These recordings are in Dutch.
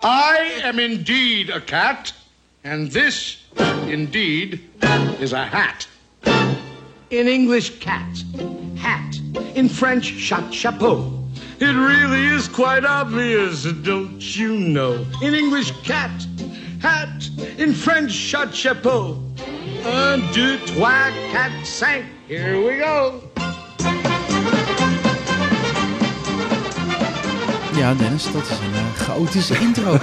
I am indeed a cat, and this, indeed, is a hat. In English, cat, hat. In French, chat, chapeau. It really is quite obvious, don't you know? In English, cat, hat. In French, chat, chapeau. Un, deux, trois, quatre, cinq. Here we go. Ja, Dennis, dat is een uh, chaotische intro.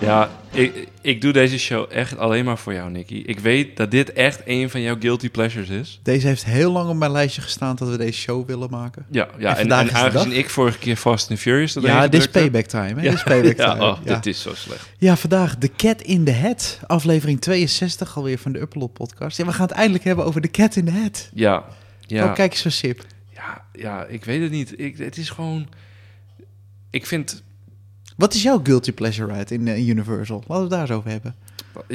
Ja, ik, ik doe deze show echt alleen maar voor jou, Nicky. Ik weet dat dit echt een van jouw guilty pleasures is. Deze heeft heel lang op mijn lijstje gestaan dat we deze show willen maken. Ja, ja en, vandaag en aangezien dag. ik vorige keer Fast and Furious... Dat Ja, dit is payback time. Hè? Ja, Dit is payback ja, time. oh, ja. dit is zo slecht. ja, vandaag The Cat in the Hat. Aflevering 62 alweer van de Upload podcast. Ja, we gaan het eindelijk hebben over The Cat in the Hat. Ja, ja. Oh, kijk eens zo sip. Ja, ja, ik weet het niet. Ik, het is gewoon... Ik vind... Wat is jouw guilty pleasure ride in eh, Universal? Laten we het daar eens over hebben.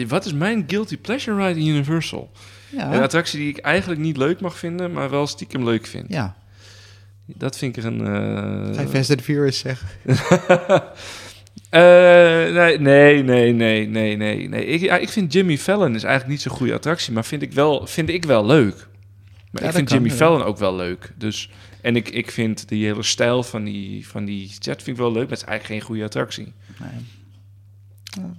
Wat is mijn guilty pleasure ride in Universal? Ja, Een attractie die ik eigenlijk niet leuk mag vinden, maar wel stiekem leuk vind. ja. Dat vind ik er een... eh, ga je Fast and Furious zeggen? Eh, nee, nee, nee, nee, nee, nee. nee. Ik, ja, ik vind Jimmy Fallon is eigenlijk niet zo'n goede attractie, maar vind ik wel, vind ik wel leuk. Maar Ja, ik vind kan, Jimmy ja. Fallon ook wel leuk. Dus, en ik, ik vind die hele stijl van die, van die set vind ik wel leuk, maar het is eigenlijk geen goede attractie. Nee. Ja.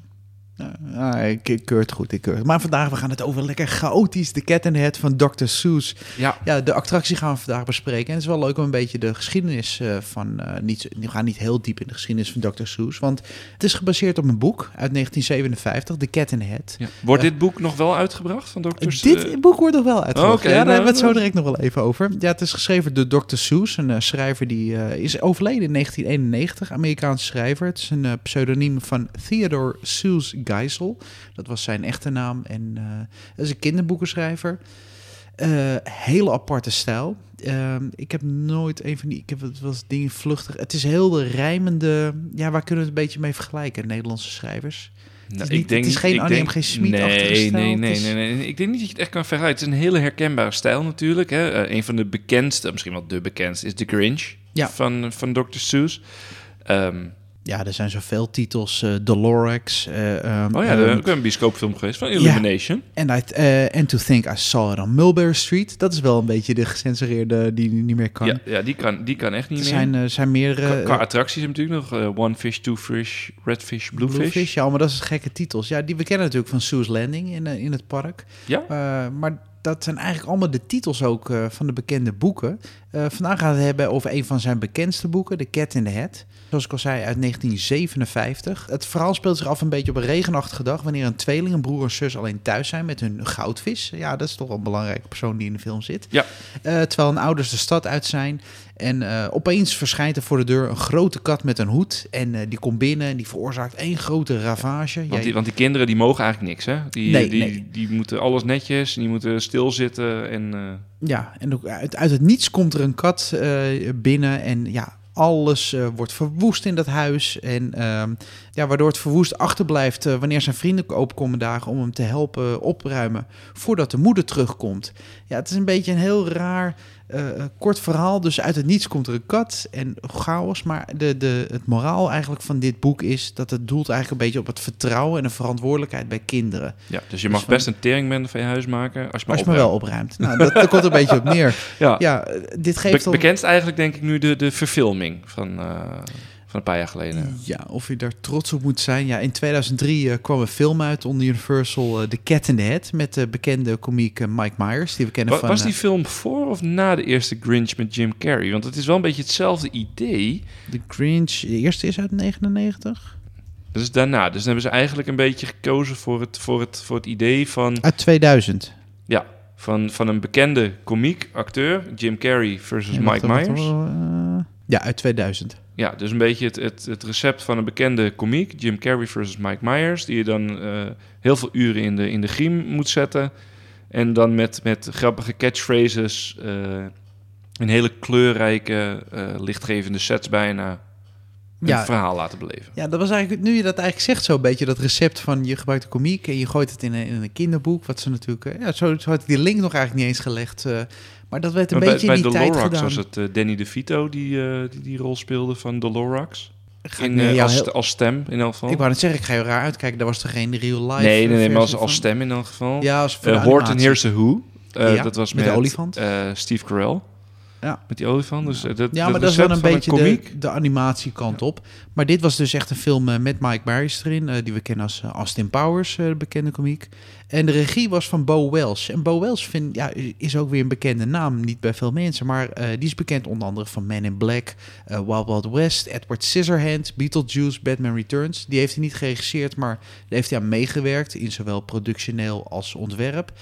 Ik, ik keur het goed, ik keur het. Maar vandaag we gaan het over lekker chaotisch. The Cat in the Hat van Dr. Seuss. Ja, Ja, de attractie gaan we vandaag bespreken. En het is wel leuk om een beetje de geschiedenis eh, van... eh, niet, we gaan niet heel diep in de geschiedenis van Dr. Seuss. Want het is gebaseerd op een boek uit 1957, The Cat in the Hat. ja. Wordt dit boek nog wel uitgebracht van Dr. Eh, Dit boek wordt nog wel uitgebracht. Ja, daar nou, hebben we het zo nou. direct nog wel even over. Ja, het is geschreven door Dr. Seuss, een eh, schrijver die is overleden in 1991. Amerikaanse schrijver. Het is een pseudoniem van Theodore Seuss Geisel. Dat was zijn echte naam. En dat is een kinderboekenschrijver. Eh, hele aparte stijl. Ehm, ik heb nooit een van die. Ik heb het eens dingen vluchtig. Het is heel de rijmende. Ja, waar kunnen we het een beetje mee vergelijken? Nederlandse schrijvers. Nou, is niet- het is geen ik Annie M. G. Schmid-achtige nee, stijl, Nee, nee, is- nee, nee, nee. Ik denk niet dat je het echt kan vergelijken. Het is een hele herkenbare stijl natuurlijk. Hè. Eh, een van de bekendste, misschien wel de bekendste, is The Grinch Ja. van, van Dr. Seuss. Ehm, Ja, er zijn zoveel titels. eh Dolorex. eh, ehm, oh ja, er is ook een bioscoopfilm geweest van Illumination. And, I, eh, and to think I saw it on Mulberry Street. Dat is wel een beetje de gecensureerde die niet meer kan. Ja, ja die, kan, die kan echt niet er meer. zijn, eh, zijn meerdere... qua, eh, attracties natuurlijk nog eh, One Fish, Two Fish, Red Fish, Blue, Fish. Ja, maar dat is gekke titels. Ja, die we kennen natuurlijk van Sue's Landing in, eh, in het park. Ja? Eh, maar dat zijn eigenlijk allemaal de titels ook eh, van de bekende boeken. Eh, vandaag gaan we het hebben over een van zijn bekendste boeken, The Cat in the Hat. Zoals ik al zei, uit 1957. Het verhaal speelt zich af een beetje op een regenachtige dag... wanneer een tweeling, een broer en zus alleen thuis zijn met hun goudvis. Ja, dat is toch wel een belangrijke persoon die in de film zit. Ja. Eh, terwijl hun ouders de stad uit zijn. En eh, opeens verschijnt er voor de deur een grote kat met een hoed. En eh, die komt binnen en die veroorzaakt één grote ravage. Want die, want die kinderen die mogen eigenlijk niks, hè? Die, Nee, die, nee. die moeten alles netjes, die moeten stilzitten en... eh, Ja, en uit, uit het niets komt er een kat binnen en ja, alles wordt verwoest in dat huis. En ehm, ja, waardoor het verwoest achterblijft wanneer zijn vrienden opkomen dagen om hem te helpen opruimen voordat de moeder terugkomt. Ja, het is een beetje een heel raar eh, eh, kort verhaal. Dus uit het niets komt er een kat en chaos. Maar de, de, het moraal eigenlijk van dit boek is dat het doelt eigenlijk een beetje op het vertrouwen en de verantwoordelijkheid bij kinderen. ja, dus je mag van- best een teringbende van je huis maken als je maar, Als je maar wel opruimt. Nou, dat, dat komt een beetje op neer. Ja, Ja, eh, dit Be- geeft al... bekend eigenlijk denk ik nu de, de verfilming van, van een paar jaar geleden. Ja, of je daar trots op moet zijn. Ja, in 2003 eh, kwam een film uit onder Universal, eh, The Cat in the Hat, met de bekende komiek eh, Mike Myers, die we kennen Wa- van... was die eh, film voor of na de eerste Grinch met Jim Carrey? Want het is wel een beetje hetzelfde idee. The Grinch, de eerste is uit 99? Dat is daarna. Dus dan hebben ze eigenlijk een beetje gekozen voor het, voor het, voor het idee van, Uit 2000. ja, van, van een bekende komiek, acteur, Jim Carrey versus Ja, Mike Myers. eh, ja, uit 2000. Ja, dus een beetje het, het, het recept van een bekende komiek, Jim Carrey versus Mike Myers, die je dan eh, heel veel uren in de, in de griem moet zetten. En dan met, met grappige catchphrases, eh, een hele kleurrijke, eh, lichtgevende sets bijna, een Ja. verhaal laten beleven. Ja, dat was eigenlijk, nu je dat eigenlijk zegt, zo'n beetje dat recept van je gebruikt een komiek en je gooit het in een, in een kinderboek. Wat ze natuurlijk, ja, zo, zo had ik die link nog eigenlijk niet eens gelegd. Maar dat werd een Maar beetje bij in die tijd Lorax gedaan. was het eh, Danny DeVito die, eh, die die rol speelde van Lorax. Ik In, nu eh, als, heel- als stem in elk geval. Ik wou net zeggen, ik ga je raar uitkijken. Daar was toch geen real life nee, nee, nee, maar als, van? als stem in elk geval. Ja, als de Horton. Hears the Who. Ja, dat was met met, de olifant. Steve Carell. Ja. Met die olifant. Dus, eh, dat, Ja, maar dat is wel een beetje de, de animatiekant op. Maar dit was dus echt een film eh, met Mike Myers erin, eh, die we kennen als Austin Powers, de bekende komiek. En de regie was van Bo Welsh. En Bo Welsh vind, ja, is ook weer een bekende naam, niet bij veel mensen, maar die is bekend onder andere van Man in Black, Wild Wild West, Edward Scissorhands, Beetlejuice, Batman Returns. Die heeft hij niet geregisseerd, maar daar heeft hij aan meegewerkt in zowel productioneel als ontwerp.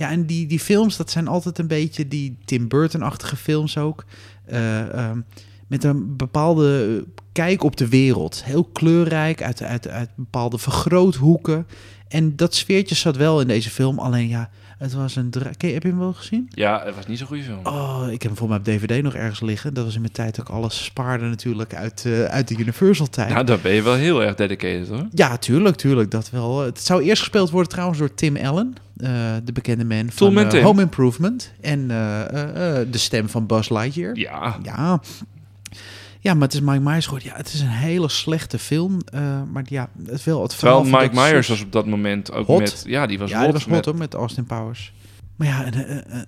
Ja, en die, die films, dat zijn altijd een beetje die Tim Burton-achtige films ook. Eh, ehm, met een bepaalde kijk op de wereld. Heel kleurrijk, uit, uit, uit bepaalde vergroothoeken. En dat sfeertje zat wel in deze film. Alleen ja, het was een... Ken Heb je hem wel gezien? Ja, het was niet zo'n goede film. Oh, ik heb hem voor mij op DVD nog ergens liggen. Dat was in mijn tijd ook alles spaarde natuurlijk uit, eh, uit de Universal-tijd. Nou, daar ben je wel heel erg dedicated hoor. Ja, tuurlijk, tuurlijk. Dat wel. Het zou eerst gespeeld worden trouwens door Tim Allen, eh, de bekende man van eh. Home Improvement. En de stem van Buzz Lightyear. Ja, Ja. Ja, maar het is Mike Myers geworden. Ja, het is een hele slechte film. eh, maar ja, het wel het terwijl verhaal van Mike. Myers was op dat moment ook Hot. met... Ja, die was ja, hot. die was hot met- hoor, met Austin Powers. Maar ja,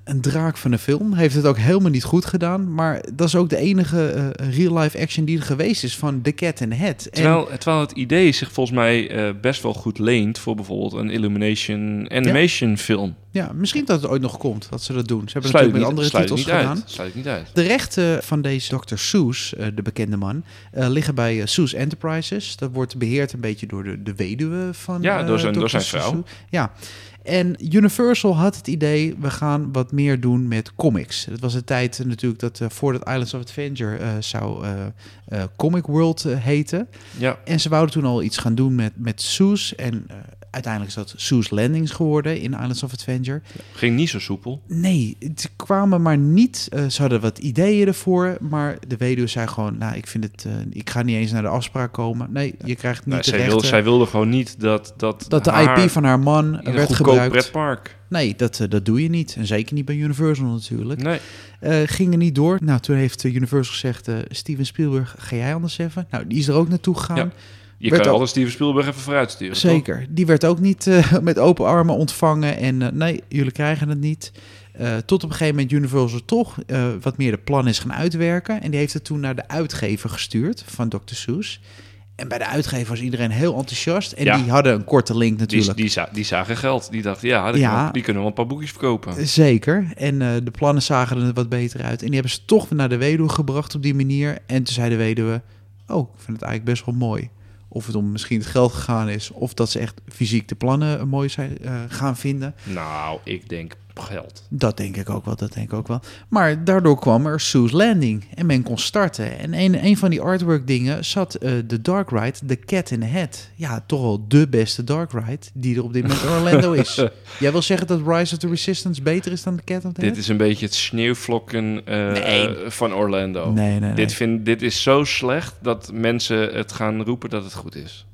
een, draak van een film heeft het ook helemaal niet goed gedaan. Maar dat is ook de enige eh, real-life action die er geweest is van The Cat and the Hat. En- Terwijl, terwijl het idee zich volgens mij eh, best wel goed leent voor bijvoorbeeld een Illumination animation film. ja, misschien dat het ooit nog komt, dat ze dat doen. Ze hebben Sluit natuurlijk met andere titels niet gedaan. uit. Sluit niet uit. De rechten van deze Dr. Seuss, eh, de bekende man, liggen bij Seuss Enterprises. Dat wordt beheerd een beetje door de, de weduwe van Ja, door zijn- door zijn Seuss. vrouw. Ja. En Universal had het idee, we gaan wat meer doen met comics. Het was een tijd eh, natuurlijk dat eh, voordat Islands of Adventure eh, zou Comic World heten. Ja, En ze wouden toen al iets gaan doen met, met Seuss. En uiteindelijk is dat Seuss Landings geworden in Islands of Adventure. ging niet zo soepel. Nee, het kwamen maar niet. eh, ze hadden wat ideeën ervoor, maar de weduwe zei gewoon: Nou, ik vind het. eh, ik ga niet eens naar de afspraak komen. Nee, je krijgt niet Nou, de zij, wilde, zij wilde gewoon niet dat... Dat, dat de IP van haar man werd gebruikt. pretpark. Nee, dat, eh, dat doe je niet. En zeker niet bij Universal natuurlijk. Nee. Eh ging er niet door. Nou, toen heeft Universal gezegd: Steven Spielberg, ga jij anders even? Nou, die is er ook naartoe gegaan. Ja. Je kan ook- alles Steven Spielberg even vooruit sturen. toch? Zeker. Die werd ook niet eh, met open armen ontvangen. En eh, nee, jullie krijgen het niet. Eh, tot op een gegeven moment Universal toch wat meer de plan is gaan uitwerken. En die heeft het toen naar de uitgever gestuurd van Dr. Seuss. En bij de uitgever was iedereen heel enthousiast. En Ja. die hadden een korte link natuurlijk. die, za- die zagen geld. Die dachten, ja, die, Ja. kunnen we- die kunnen wel een paar boekjes verkopen. Zeker. En de plannen zagen er wat beter uit. En die hebben ze toch naar de weduwe gebracht op die manier. En toen zei de weduwe, oh, ik vind het eigenlijk best wel mooi. Of het om misschien het geld gegaan is, of dat ze echt fysiek de plannen eh, mooi zijn eh, gaan vinden. Nou, ik denk geld. Dat denk ik ook wel, dat denk ik ook wel. Maar daardoor kwam er Seuss Landing en men kon starten. En een, een van die artwork dingen zat eh, de Dark Ride, The Cat in the Hat. Ja, toch wel de beste Dark Ride die er op dit moment in Orlando is. Jij wil zeggen dat Rise of the Resistance beter is dan The Cat in the Hat? Dit is een beetje het sneeuwvlokken eh, Nee. eh, van Orlando. Nee, nee, nee. Dit, vind, dit is zo slecht dat mensen het gaan roepen dat het goed is.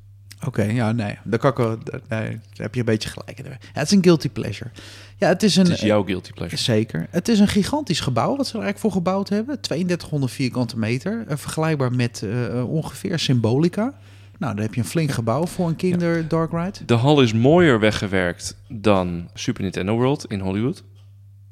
Oké, ja, nee. Daar, kan ik wel, daar heb je een beetje gelijk. Ja, het is een guilty pleasure. Ja, het is een... Het is jouw guilty pleasure. Zeker. Het is een gigantisch gebouw wat ze er eigenlijk voor gebouwd hebben. 3200 vierkante meter. Eh, vergelijkbaar met eh, ongeveer Symbolica. Nou, dan heb je een flink gebouw voor een kinder dark ride. De hal is mooier weggewerkt dan Super Nintendo World in Hollywood.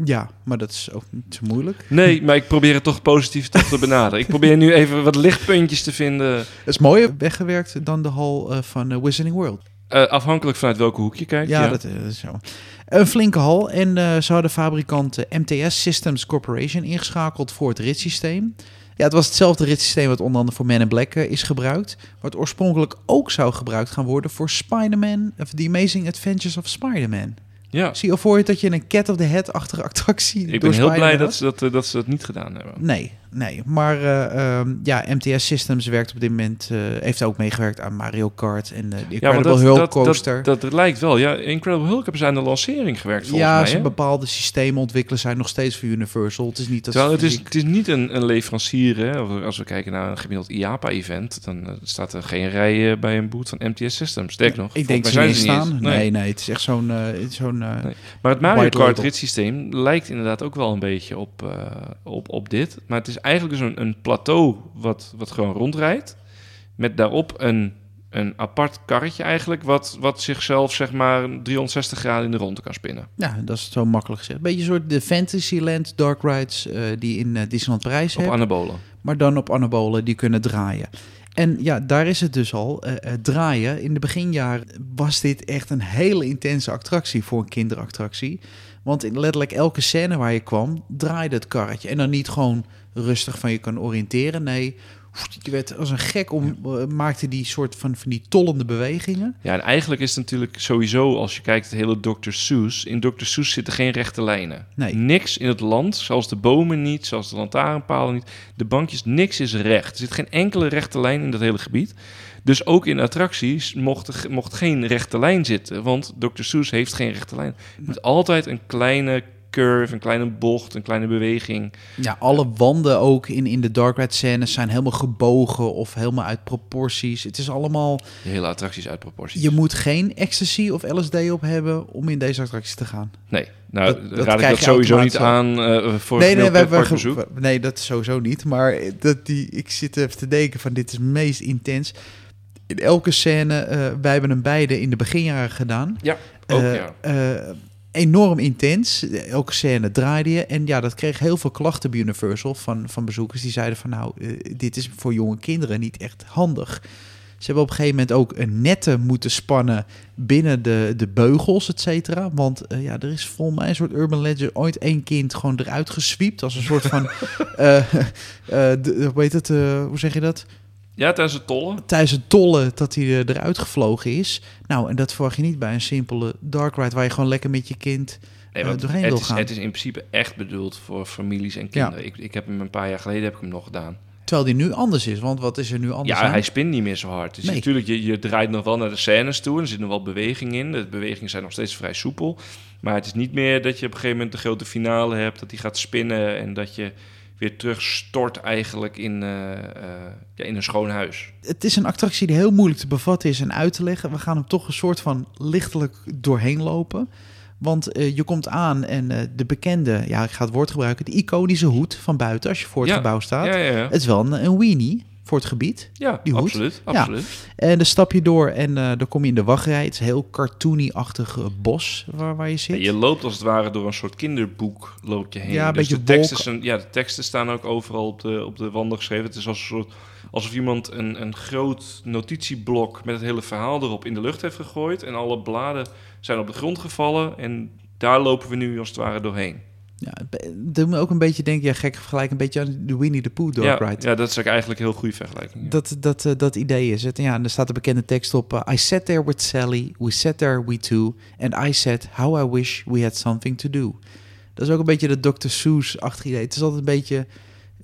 Ja, maar dat is ook niet zo moeilijk. Nee, maar ik probeer het toch positief toch te benaderen. Ik probeer nu even wat lichtpuntjes te vinden. Het is mooier weggewerkt dan de hal eh, van eh, Wizarding World. Eh, afhankelijk vanuit welke hoek je kijkt. Ja, Ja, Dat, is zo. Een flinke hal. En ze hadden fabrikant MTS Systems Corporation ingeschakeld voor het ritssysteem. Ja, het was hetzelfde ritssysteem wat onder andere voor Man in Black is gebruikt. Wat oorspronkelijk ook zou gebruikt gaan worden voor Spider-Man... of The Amazing Adventures of Spider-Man. Ja. Zie je al voor je dat je een Cat of the Hat-achtige attractie Ik ben heel blij dat ze dat, eh, dat ze dat niet gedaan hebben. Nee, nee. Maar eh, ehm, ja, MTS Systems werkt op dit moment... eh, heeft ook meegewerkt aan Mario Kart en de Ja, Incredible dat, Hulk dat, Coaster. dat, dat, lijkt wel. Ja, Incredible Hulk hebben ze aan de lancering gewerkt volgens ja, mij. ze hè? bepaalde systemen ontwikkelen zijn nog steeds voor Universal. Het is niet dat Terwijl het is, het is niet een, een leverancier. Hè? Als we kijken naar een gemiddeld IAPA-event, dan eh, staat er geen rij bij een boot van MTS Systems. Sterk nog. Ik denk volgens ze niet staan. niet Nee. nee, het is echt zo'n... zo'n Nee. Maar het Mario Kart label. ritssysteem lijkt inderdaad ook wel een beetje op, op, op dit. Maar het is eigenlijk dus een, een plateau wat, wat gewoon rondrijdt. Met daarop een, een apart karretje eigenlijk, wat, wat zichzelf zeg maar 360 graden in de ronde kan spinnen. Ja, dat is zo makkelijk gezegd. Beetje een soort de Fantasyland dark rides eh, die in eh, Disneyland Parijs Op hebben. anabolen. maar dan op anabolen die kunnen draaien. En ja, daar is het dus al. eh, draaien. In de beginjaren was dit echt een hele intense attractie voor een kinderattractie. Want in letterlijk elke scène waar je kwam, draaide het karretje. En dan niet gewoon rustig van je kan oriënteren. Nee, je werd als een gek om, eh, maakte die soort van, van die tollende bewegingen. Ja, en eigenlijk is het natuurlijk sowieso, als je kijkt het hele Dr. Seuss, in Dr. Seuss zitten geen rechte lijnen. Nee. Niks in het land, zelfs de bomen niet, zelfs de lantaarnpalen niet, de bankjes, niks is recht. Er zit geen enkele rechte lijn in dat hele gebied. Dus ook in attracties mocht, mocht geen rechte lijn zitten, want Dr. Seuss heeft geen rechte lijn. Je moet altijd een kleine curve, een kleine bocht, een kleine beweging. Ja, alle wanden ook in, in de dark ride scènes zijn helemaal gebogen of helemaal uit proporties. Het is allemaal... De hele attracties uit proportie. Je moet geen ecstasy of LSD op hebben om in deze attractie te gaan. Nee, nou Dat- dat raad ik dat sowieso niet aan eh voor nee, nee, wij, wij, pretparkbezoek. nee, dat sowieso niet. Maar dat die, ik zit even te denken van dit is het meest intens. In elke scène, eh, wij hebben hem beide in de beginjaren gedaan. Ja, ook Eh, ja. Enorm intens. Elke scène draaide je. En ja, dat kreeg heel veel klachten bij Universal van, van bezoekers. Die zeiden van nou, eh, dit is voor jonge kinderen niet echt handig. Ze hebben op een gegeven moment ook een netten moeten spannen binnen de, de beugels, et cetera. Want eh, ja, er is volgens mij een soort urban legend ooit één kind gewoon eruit geswiept. Als een soort van, eh, de- hoe heet het, hoe zeg je dat? Ja, tijdens het tollen. tijdens het tollen dat hij er- eruit gevlogen is. Nou, en dat verwacht je niet bij een simpele dark ride... waar je gewoon lekker met je kind... Nee, eh, doorheen het, wil is, gaan. het is in principe echt bedoeld voor families en kinderen. Ik, ik heb hem een paar jaar geleden heb ik hem nog gedaan. Terwijl die nu anders is, want wat is er nu anders Ja, aan? hij spint niet meer zo hard. Dus Nee. natuurlijk, je, je draait nog wel naar de scènes toe. En er zit nog wel beweging in. De bewegingen zijn nog steeds vrij soepel. Maar het is niet meer dat je op een gegeven moment de grote finale hebt. Dat hij gaat spinnen en dat je weer terugstort eigenlijk in, eh, eh, ja, in een schoon huis. Het is een attractie die heel moeilijk te bevatten is en uit te leggen. We gaan hem toch een soort van lichtelijk doorheen lopen. Want eh, je komt aan en de bekende, ja, ik ga het woord gebruiken... de iconische hoed van buiten als je voor het Ja. gebouw staat. Ja. Het is wel een, een weenie voor het gebied. ja die hoed. absoluut. Ja. absoluut. En dan stap je door en eh, dan kom je in de wachtrij. Het is een heel cartoony-achtig eh, bos waar, waar je zit. Je loopt als het ware door een soort kinderboek loop je heen. Ja, een dus beetje de teksten, zijn, ja, de teksten staan ook overal op de, op de wanden geschreven. Het is als een soort, alsof iemand een, een groot notitieblok met het hele verhaal erop in de lucht heeft gegooid. En alle bladen zijn op de grond gevallen. En daar lopen we nu als het ware doorheen. Ja, het doet me ook een beetje denken, ja, gek vergelijk, een beetje aan de Winnie the Pooh dark ja, ja, dat is ook eigenlijk een heel goede vergelijking. ja. Dat, dat, eh, dat idee is het. En ja, en er staat de bekende tekst op. eh, I sat there with Sally, we sat there we two, and I said how I wish we had something to do. Dat is ook een beetje de Dr. Seuss-achtig idee. Het is altijd een beetje,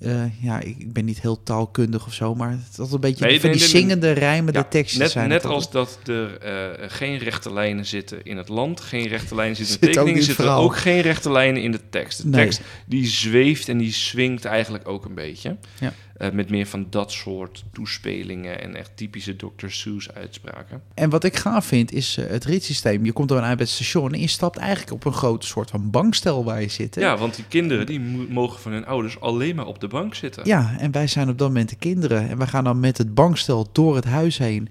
eh, ja, ik, ben niet heel taalkundig of zo, maar het is altijd een beetje Nee, van nee, die nee, zingende, rijmende Ja, teksten net, zijn. net als dat er eh, geen rechte lijnen zitten in het land, geen rechte lijnen zitten in tekeningen, in het zitten er ook geen rechte lijnen in de tekst. De tekst die zweeft en die swingt eigenlijk ook een beetje. Ja. Eh, met meer van dat soort toespelingen en echt typische Dr. Seuss uitspraken. En wat ik gaaf vind is eh, het ritssysteem. Je komt dan uit bij het station en je stapt eigenlijk op een grote soort van bankstel waar je zit. hè? Ja, want die kinderen die mo- mogen van hun ouders alleen maar op de bank zitten. Ja, en wij zijn op dat moment de kinderen. En wij gaan dan met het bankstel door het huis heen.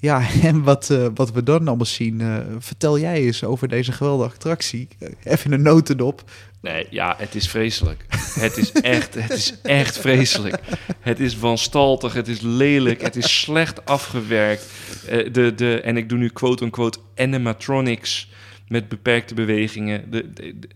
Ja, en wat, eh, wat we dan allemaal zien, vertel jij eens over deze geweldige attractie. Even een notendop. Nee, ja, het is vreselijk. het is echt, het is echt vreselijk. Het is wanstaltig, het is lelijk, het is slecht afgewerkt. Eh, de, de, en ik doe nu quote-unquote animatronics met beperkte bewegingen. De, de, de-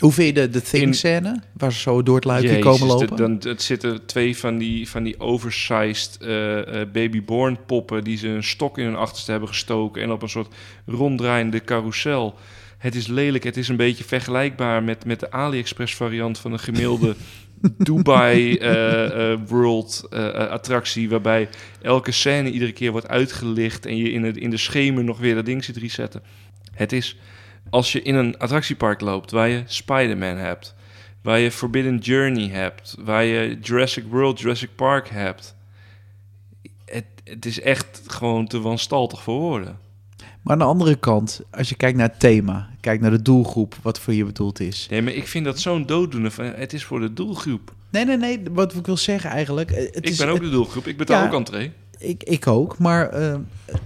Hoe vind je de, de In- thing-scène? Waar ze zo door het luikje Jezus, komen lopen? dan, het zitten twee van die, van die oversized eh eh, babyborn poppen... die ze een stok in hun achterste hebben gestoken... en op een soort ronddraaiende carousel. Het is lelijk, het is een beetje vergelijkbaar... met, met de AliExpress variant van een gemiddelde... Dubai eh, eh, World eh, attractie, waarbij elke scène iedere keer wordt uitgelicht en je in, het, in de schemer nog weer dat ding zit resetten. Het is als je in een attractiepark loopt waar je Spider-Man hebt, waar je Forbidden Journey hebt, waar je Jurassic World, Jurassic Park hebt. Het, het is echt gewoon te wanstaltig voor woorden. Maar aan de andere kant, als je kijkt naar het thema, kijkt naar de doelgroep, wat voor je bedoeld is. Nee, maar ik vind dat zo'n dooddoener van het is voor de doelgroep. Nee, nee, nee, wat ik wil zeggen eigenlijk. eh, Het ik is, ben ook het- de doelgroep, ik betaal Ja. ook entree. Ik, ik ook, maar eh,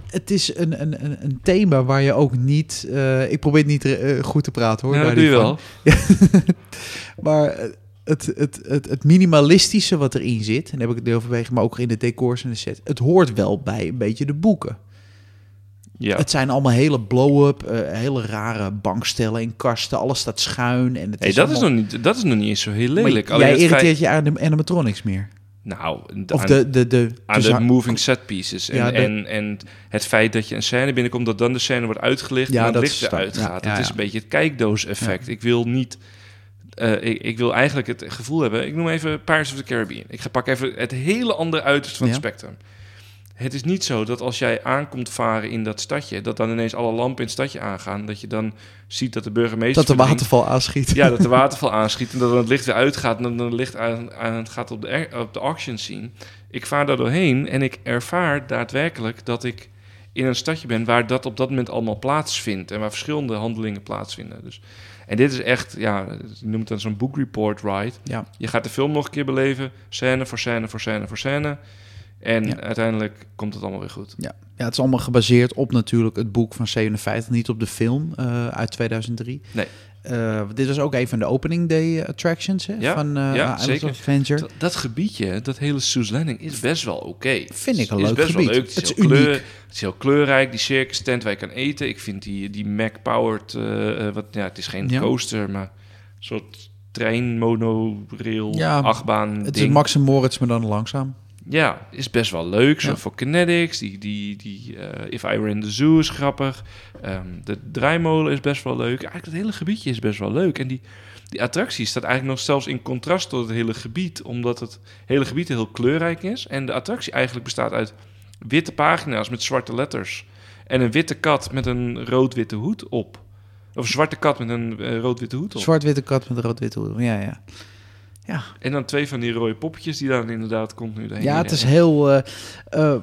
het is een, een, een, een thema waar je ook niet... eh, ik probeer niet goed te praten hoor. Dat doe je van. wel. Maar het, het, het, het minimalistische wat erin zit, en heb ik het vanwege, maar ook in de decors en de set, het hoort wel bij een beetje de boeken. Ja. Het zijn allemaal hele blow-up, eh, hele rare bankstellen in kasten, alles staat schuin. En het Hey, is dat, is nog niet, dat is nog niet eens zo heel Maar lelijk. jij Alleen het feit- irriteert je aan de animatronics meer. Nou, Of aan- de, de, de, aan tussen- de moving set pieces. En, Ja, de- en, en het feit dat je een scène binnenkomt, dat dan de scène wordt uitgelicht Ja, en het licht eruit gaat. ja, het is een beetje het kijkdoos-effect. Ik wil niet... eh, ik, ik wil eigenlijk het gevoel hebben... Ik noem even Pirates of the Caribbean. Ik ga pak even het hele andere uiterste van het spectrum. Het is niet zo dat als jij aankomt varen in dat stadje... dat dan ineens alle lampen in het stadje aangaan. Dat je dan ziet dat de burgemeester... dat de waterval aanschiet. Ja, dat de waterval aanschiet en dat dan het licht weer uitgaat en dan het licht aan, aan gaat op de, op de auction scene. Ik vaar daar doorheen en ik ervaar daadwerkelijk dat ik in een stadje ben waar dat op dat moment allemaal plaatsvindt en waar verschillende handelingen plaatsvinden. Dus, en dit is echt, ja, je noemt het dan zo'n book report ride. Ja. Je gaat de film nog een keer beleven, scène voor scène voor scène voor scène. En Ja. uiteindelijk komt het allemaal weer goed. Ja. ja, het is allemaal gebaseerd op natuurlijk het boek van 57, niet op de film eh, uit 2003. Nee. Eh, dit was ook een van de opening day attractions hè, Ja, van eh ja, zeker. Adventure. Dat, dat gebiedje, dat hele Suze Landing, is best wel oké. Vind ik een is leuk best gebied. Wel leuk. Het, Het is kleur, het is heel kleurrijk. Die circus tent waar je kan eten. Ik vind die, die Mac-powered, wat, ja, het is geen Ja. coaster, maar een soort trein, monorail, Ja, achtbaan Het is. Max en Moritz, maar dan langzaam. Ja, is best wel leuk. Zo Ja. voor kinetics. Die, die, die eh, If I Were in the Zoo is grappig. Ehm, de draaimolen is best wel leuk. Eigenlijk het hele gebiedje is best wel leuk. En die, die attractie staat eigenlijk nog zelfs in contrast tot het hele gebied. Omdat het hele gebied heel kleurrijk is. En de attractie eigenlijk bestaat uit witte pagina's met zwarte letters. En een witte kat met een rood-witte hoed op. Of een zwarte kat met een eh, rood-witte hoed op. Zwart-witte kat met rood-witte hoed. Ja, ja. Ja, En dan twee van die rode poppetjes die dan inderdaad continu doorheen ja het is heel... eh, eh,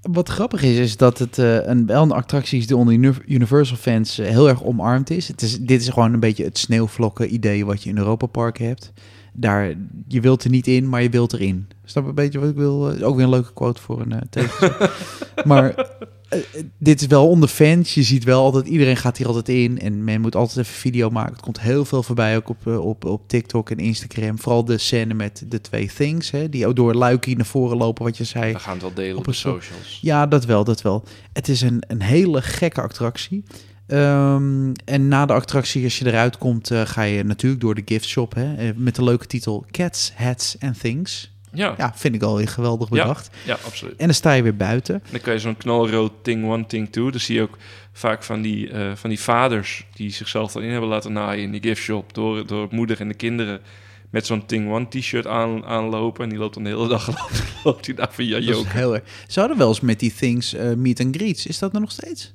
wat grappig is, is dat het eh, een, wel een attractie is die onder Uni- Universal fans heel erg omarmd is. Het is. Dit is gewoon een beetje het sneeuwvlokken idee wat je in Europa Park hebt. Daar, je wilt er niet in, maar je wilt erin. Snap een beetje wat ik wil? Ook weer een leuke quote voor een uh, teken. maar eh, eh, dit is wel onder fans. Je ziet wel altijd, iedereen gaat hier altijd in. En men moet altijd even video maken. Het komt heel veel voorbij, ook op, eh, op, op TikTok en Instagram. Vooral de scène met de twee things, hè, die ook door luikie naar voren lopen, wat je zei. We gaan het wel delen op, de socials. Ja, dat wel, dat wel. Het is een, een hele gekke attractie. Ehm, en na de attractie, als je eruit komt, ga je natuurlijk door de gift shop hè, met de leuke titel Cats, Hats and Things. Ja, ja, Ja, vind ik alweer geweldig Ja. bedacht. absoluut. En dan sta je weer buiten. Dan kan je zo'n knalrood Thing One, Thing Two. Dan zie je ook vaak van die, eh, van die vaders die zichzelf dan in hebben laten naaien in die gift shop. Door, door moeder en de kinderen met zo'n Thing One t-shirt aan, aanlopen. En die loopt dan de hele dag loopt, loopt hij daar van ja, Dat is joke. heel erg. Ze hadden wel eens met die things eh, meet and greets. Is dat er nog steeds?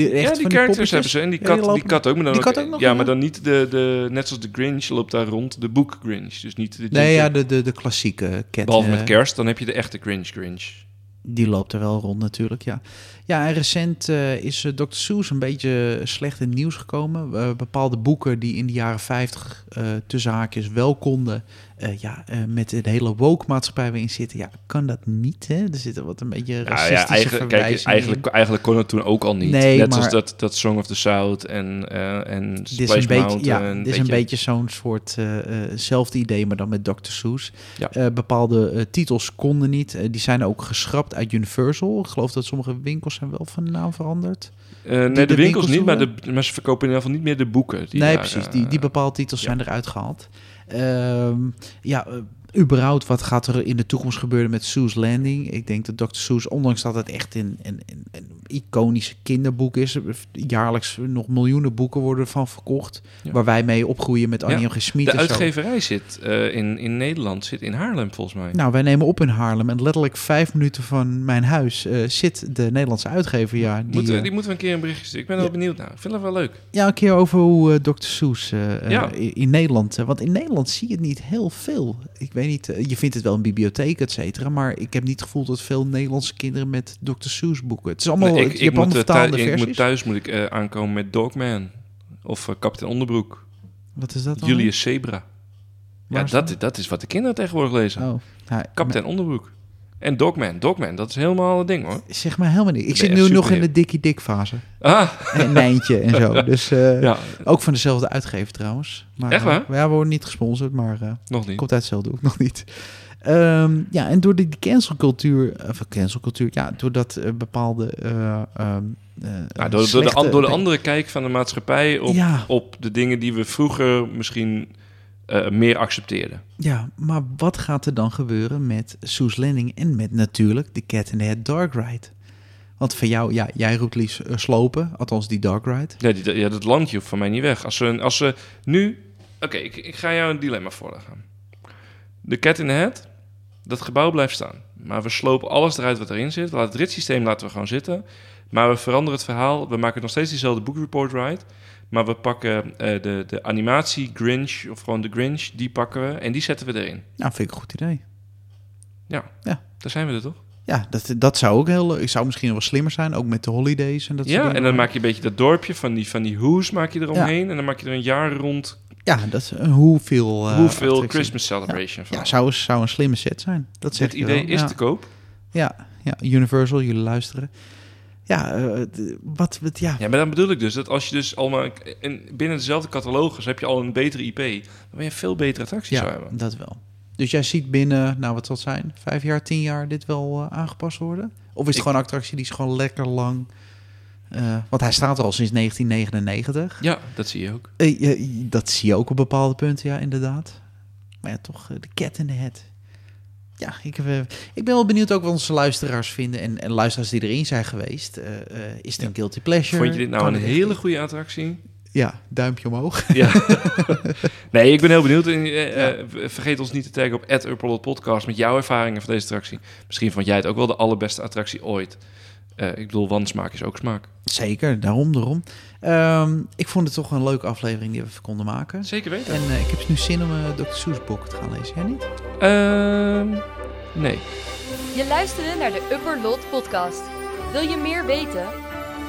Die, echt Ja, die characters hebben ze. En die Ja, kat, die kat ook. Maar dan die ook- kat ook nog, Ja, ja? maar dan niet de, de... Net zoals de Grinch loopt daar rond. De boek Grinch. Dus niet de... Nee, ja, de, de, de klassieke cat. Behalve eh, met kerst, dan heb je de echte Grinch Grinch. Die loopt er wel rond natuurlijk, ja. Ja, en recent eh, is eh, Dr. Seuss een beetje slecht in het nieuws gekomen. Eh, bepaalde boeken die in de jaren 50 eh tussen haakjes wel konden... eh, ja, eh, met de hele woke-maatschappij waarin zitten... Ja, kan dat niet, hè? Er zitten wat een beetje Ja, racistische ja, eigenlijk, kijk, verwijzingen eigenlijk, eigenlijk kon het toen ook al niet. Nee, Net maar- zoals dat, dat Song of the South en, eh en Dit is Splash een beetje, Mountain. ja, een dit is een beetje zo'n soort zelfde idee, maar dan met Dr. Seuss. Ja. Bepaalde titels konden niet. Die zijn ook geschrapt uit Universal. Ik geloof dat sommige winkels zijn wel van naam veranderd. Eh, nee, de de, winkels winkels niet, maar, de, maar ze verkopen in ieder geval niet meer de boeken. Die nee, daar, precies. eh, Die, die bepaalde titels ja. zijn eruit gehaald. Ehm, ja, eh, überhaupt, wat gaat er in de toekomst gebeuren met Seuss Landing? Ik denk dat Dr. Seuss, ondanks dat het echt een, een, een, iconische kinderboek is, jaarlijks nog miljoenen boeken worden van verkocht, Ja. waar wij mee opgroeien met Annie Ja. M. G. Schmid De en zo. uitgeverij zit eh, in, in Nederland, zit in Haarlem volgens mij. Nou, wij nemen op in Haarlem en letterlijk vijf minuten van mijn huis eh, zit de Nederlandse uitgever. Ja, die, moeten, we- eh, die moeten we een keer een berichtje sturen. Ik ben ja. wel benieuwd naar. Ik vind het wel leuk. Ja, een keer over hoe eh, Dr. Seuss Ja. in, Nederland... want in Nederland zie je het niet heel veel. Ik weet niet, eh, je vindt het wel in bibliotheek, et cetera... maar ik heb niet het gevoel dat veel Nederlandse kinderen met Dr. Seuss boeken... Het is allemaal, Nee, hebt allemaal moet, eh, vertaalde thuis, ik versies. moet thuis moet ik eh, aankomen met Dogman. Of Kapitein Onderbroek. Wat is dat dan? Julius Zebra. Ja, is dat, dat is wat de kinderen tegenwoordig lezen. Oh, nou, Kapitein Onderbroek. En Dogman. Dogman, dat is helemaal het ding hoor. Zeg maar helemaal niet. Ik zit nu nog in de Dikkie Dik fase. Ah, En Nijntje en zo. Dus eh, ja, ook van dezelfde uitgever trouwens. Maar, Echt waar? eh, ja, we worden niet gesponsord, maar eh, nog niet. komt uit hetzelfde ook nog niet. Ehm, ja, en door die cancelcultuur, of cancelcultuur, ja, doordat bepaalde... eh, ehm, Nou, door, door, de, door de andere kijk van de maatschappij op, Ja. op de dingen die we vroeger misschien eh, meer accepteerden. Ja, maar wat gaat er dan gebeuren met Soes Landing en met natuurlijk de Cat in the Hat Dark Ride? Want van jou, ja, jij roept liefst eh, slopen, althans die Dark Ride. Ja, die, ja, dat landje hoeft van mij niet weg. Als ze, als ze nu... Oké, ik, ik ga jou een dilemma voorleggen. De Cat in the Hat, dat gebouw blijft staan. Maar we slopen alles eruit wat erin zit. We laten het ritssysteem laten we gewoon zitten. Maar we veranderen het verhaal. We maken nog steeds diezelfde book report ride. Maar we pakken eh, de, de animatie Grinch, of gewoon de Grinch, die pakken we en die zetten we erin. Nou, vind ik een goed idee. Ja, Ja. daar zijn we er toch? Ja, dat, dat zou ook heel leuk. zou misschien wel slimmer zijn, ook met de holidays en dat soort ja, en dan maak je een beetje dat dorpje van die, van die hoes maak je eromheen. En dan maak je er een jaar rond Ja, dat is een hoeveel... eh, hoeveel. Christmas celebration van. Ja, zou, zou een slimme set zijn. Dat je idee wel. is ja. te koop. Ja, ja, Universal, jullie luisteren. Ja, eh, wat, wat, ja. Ja, maar dan bedoel ik dus dat als je dus allemaal en binnen dezelfde catalogus heb je al een betere IP, dan ben je veel betere attractie zou Ja, hebben. dat wel. Dus jij ziet binnen, nou wat zal het zijn, vijf jaar, tien jaar dit wel eh, aangepast worden? Of is het Ik- gewoon een attractie die is gewoon lekker lang? eh, want hij staat er al sinds 1999. Ja, dat zie je ook. Dat zie je ook op bepaalde punten, ja, inderdaad. Maar ja, toch, de cat in the hat. Ja, ik, heb, eh, ik ben wel benieuwd ook wat onze luisteraars vinden. En, en luisteraars die erin zijn geweest. Eh, eh, is het een guilty pleasure? Vond je dit nou een hele goede attractie? Ja, duimpje omhoog. Ja. nee, ik ben heel benieuwd. En, eh, eh, vergeet ons niet te taggen op Upperlot Podcast met jouw ervaringen van deze attractie. Misschien vond jij het ook wel de allerbeste attractie ooit. Eh, ik bedoel, wansmaak is ook smaak. Zeker, daarom, daarom. Ehm, ik vond het toch een leuke aflevering die we even konden maken. Zeker weten. En eh, ik heb nu zin om eh Dr. Soes boek te gaan lezen. Jij niet? Ehm, nee. Je luisterde naar de Upper Lot podcast. Wil je meer weten?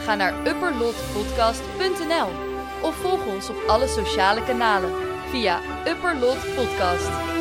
Ga naar upperlotpodcast.nl of volg ons op alle sociale kanalen via Upper Lot Podcast.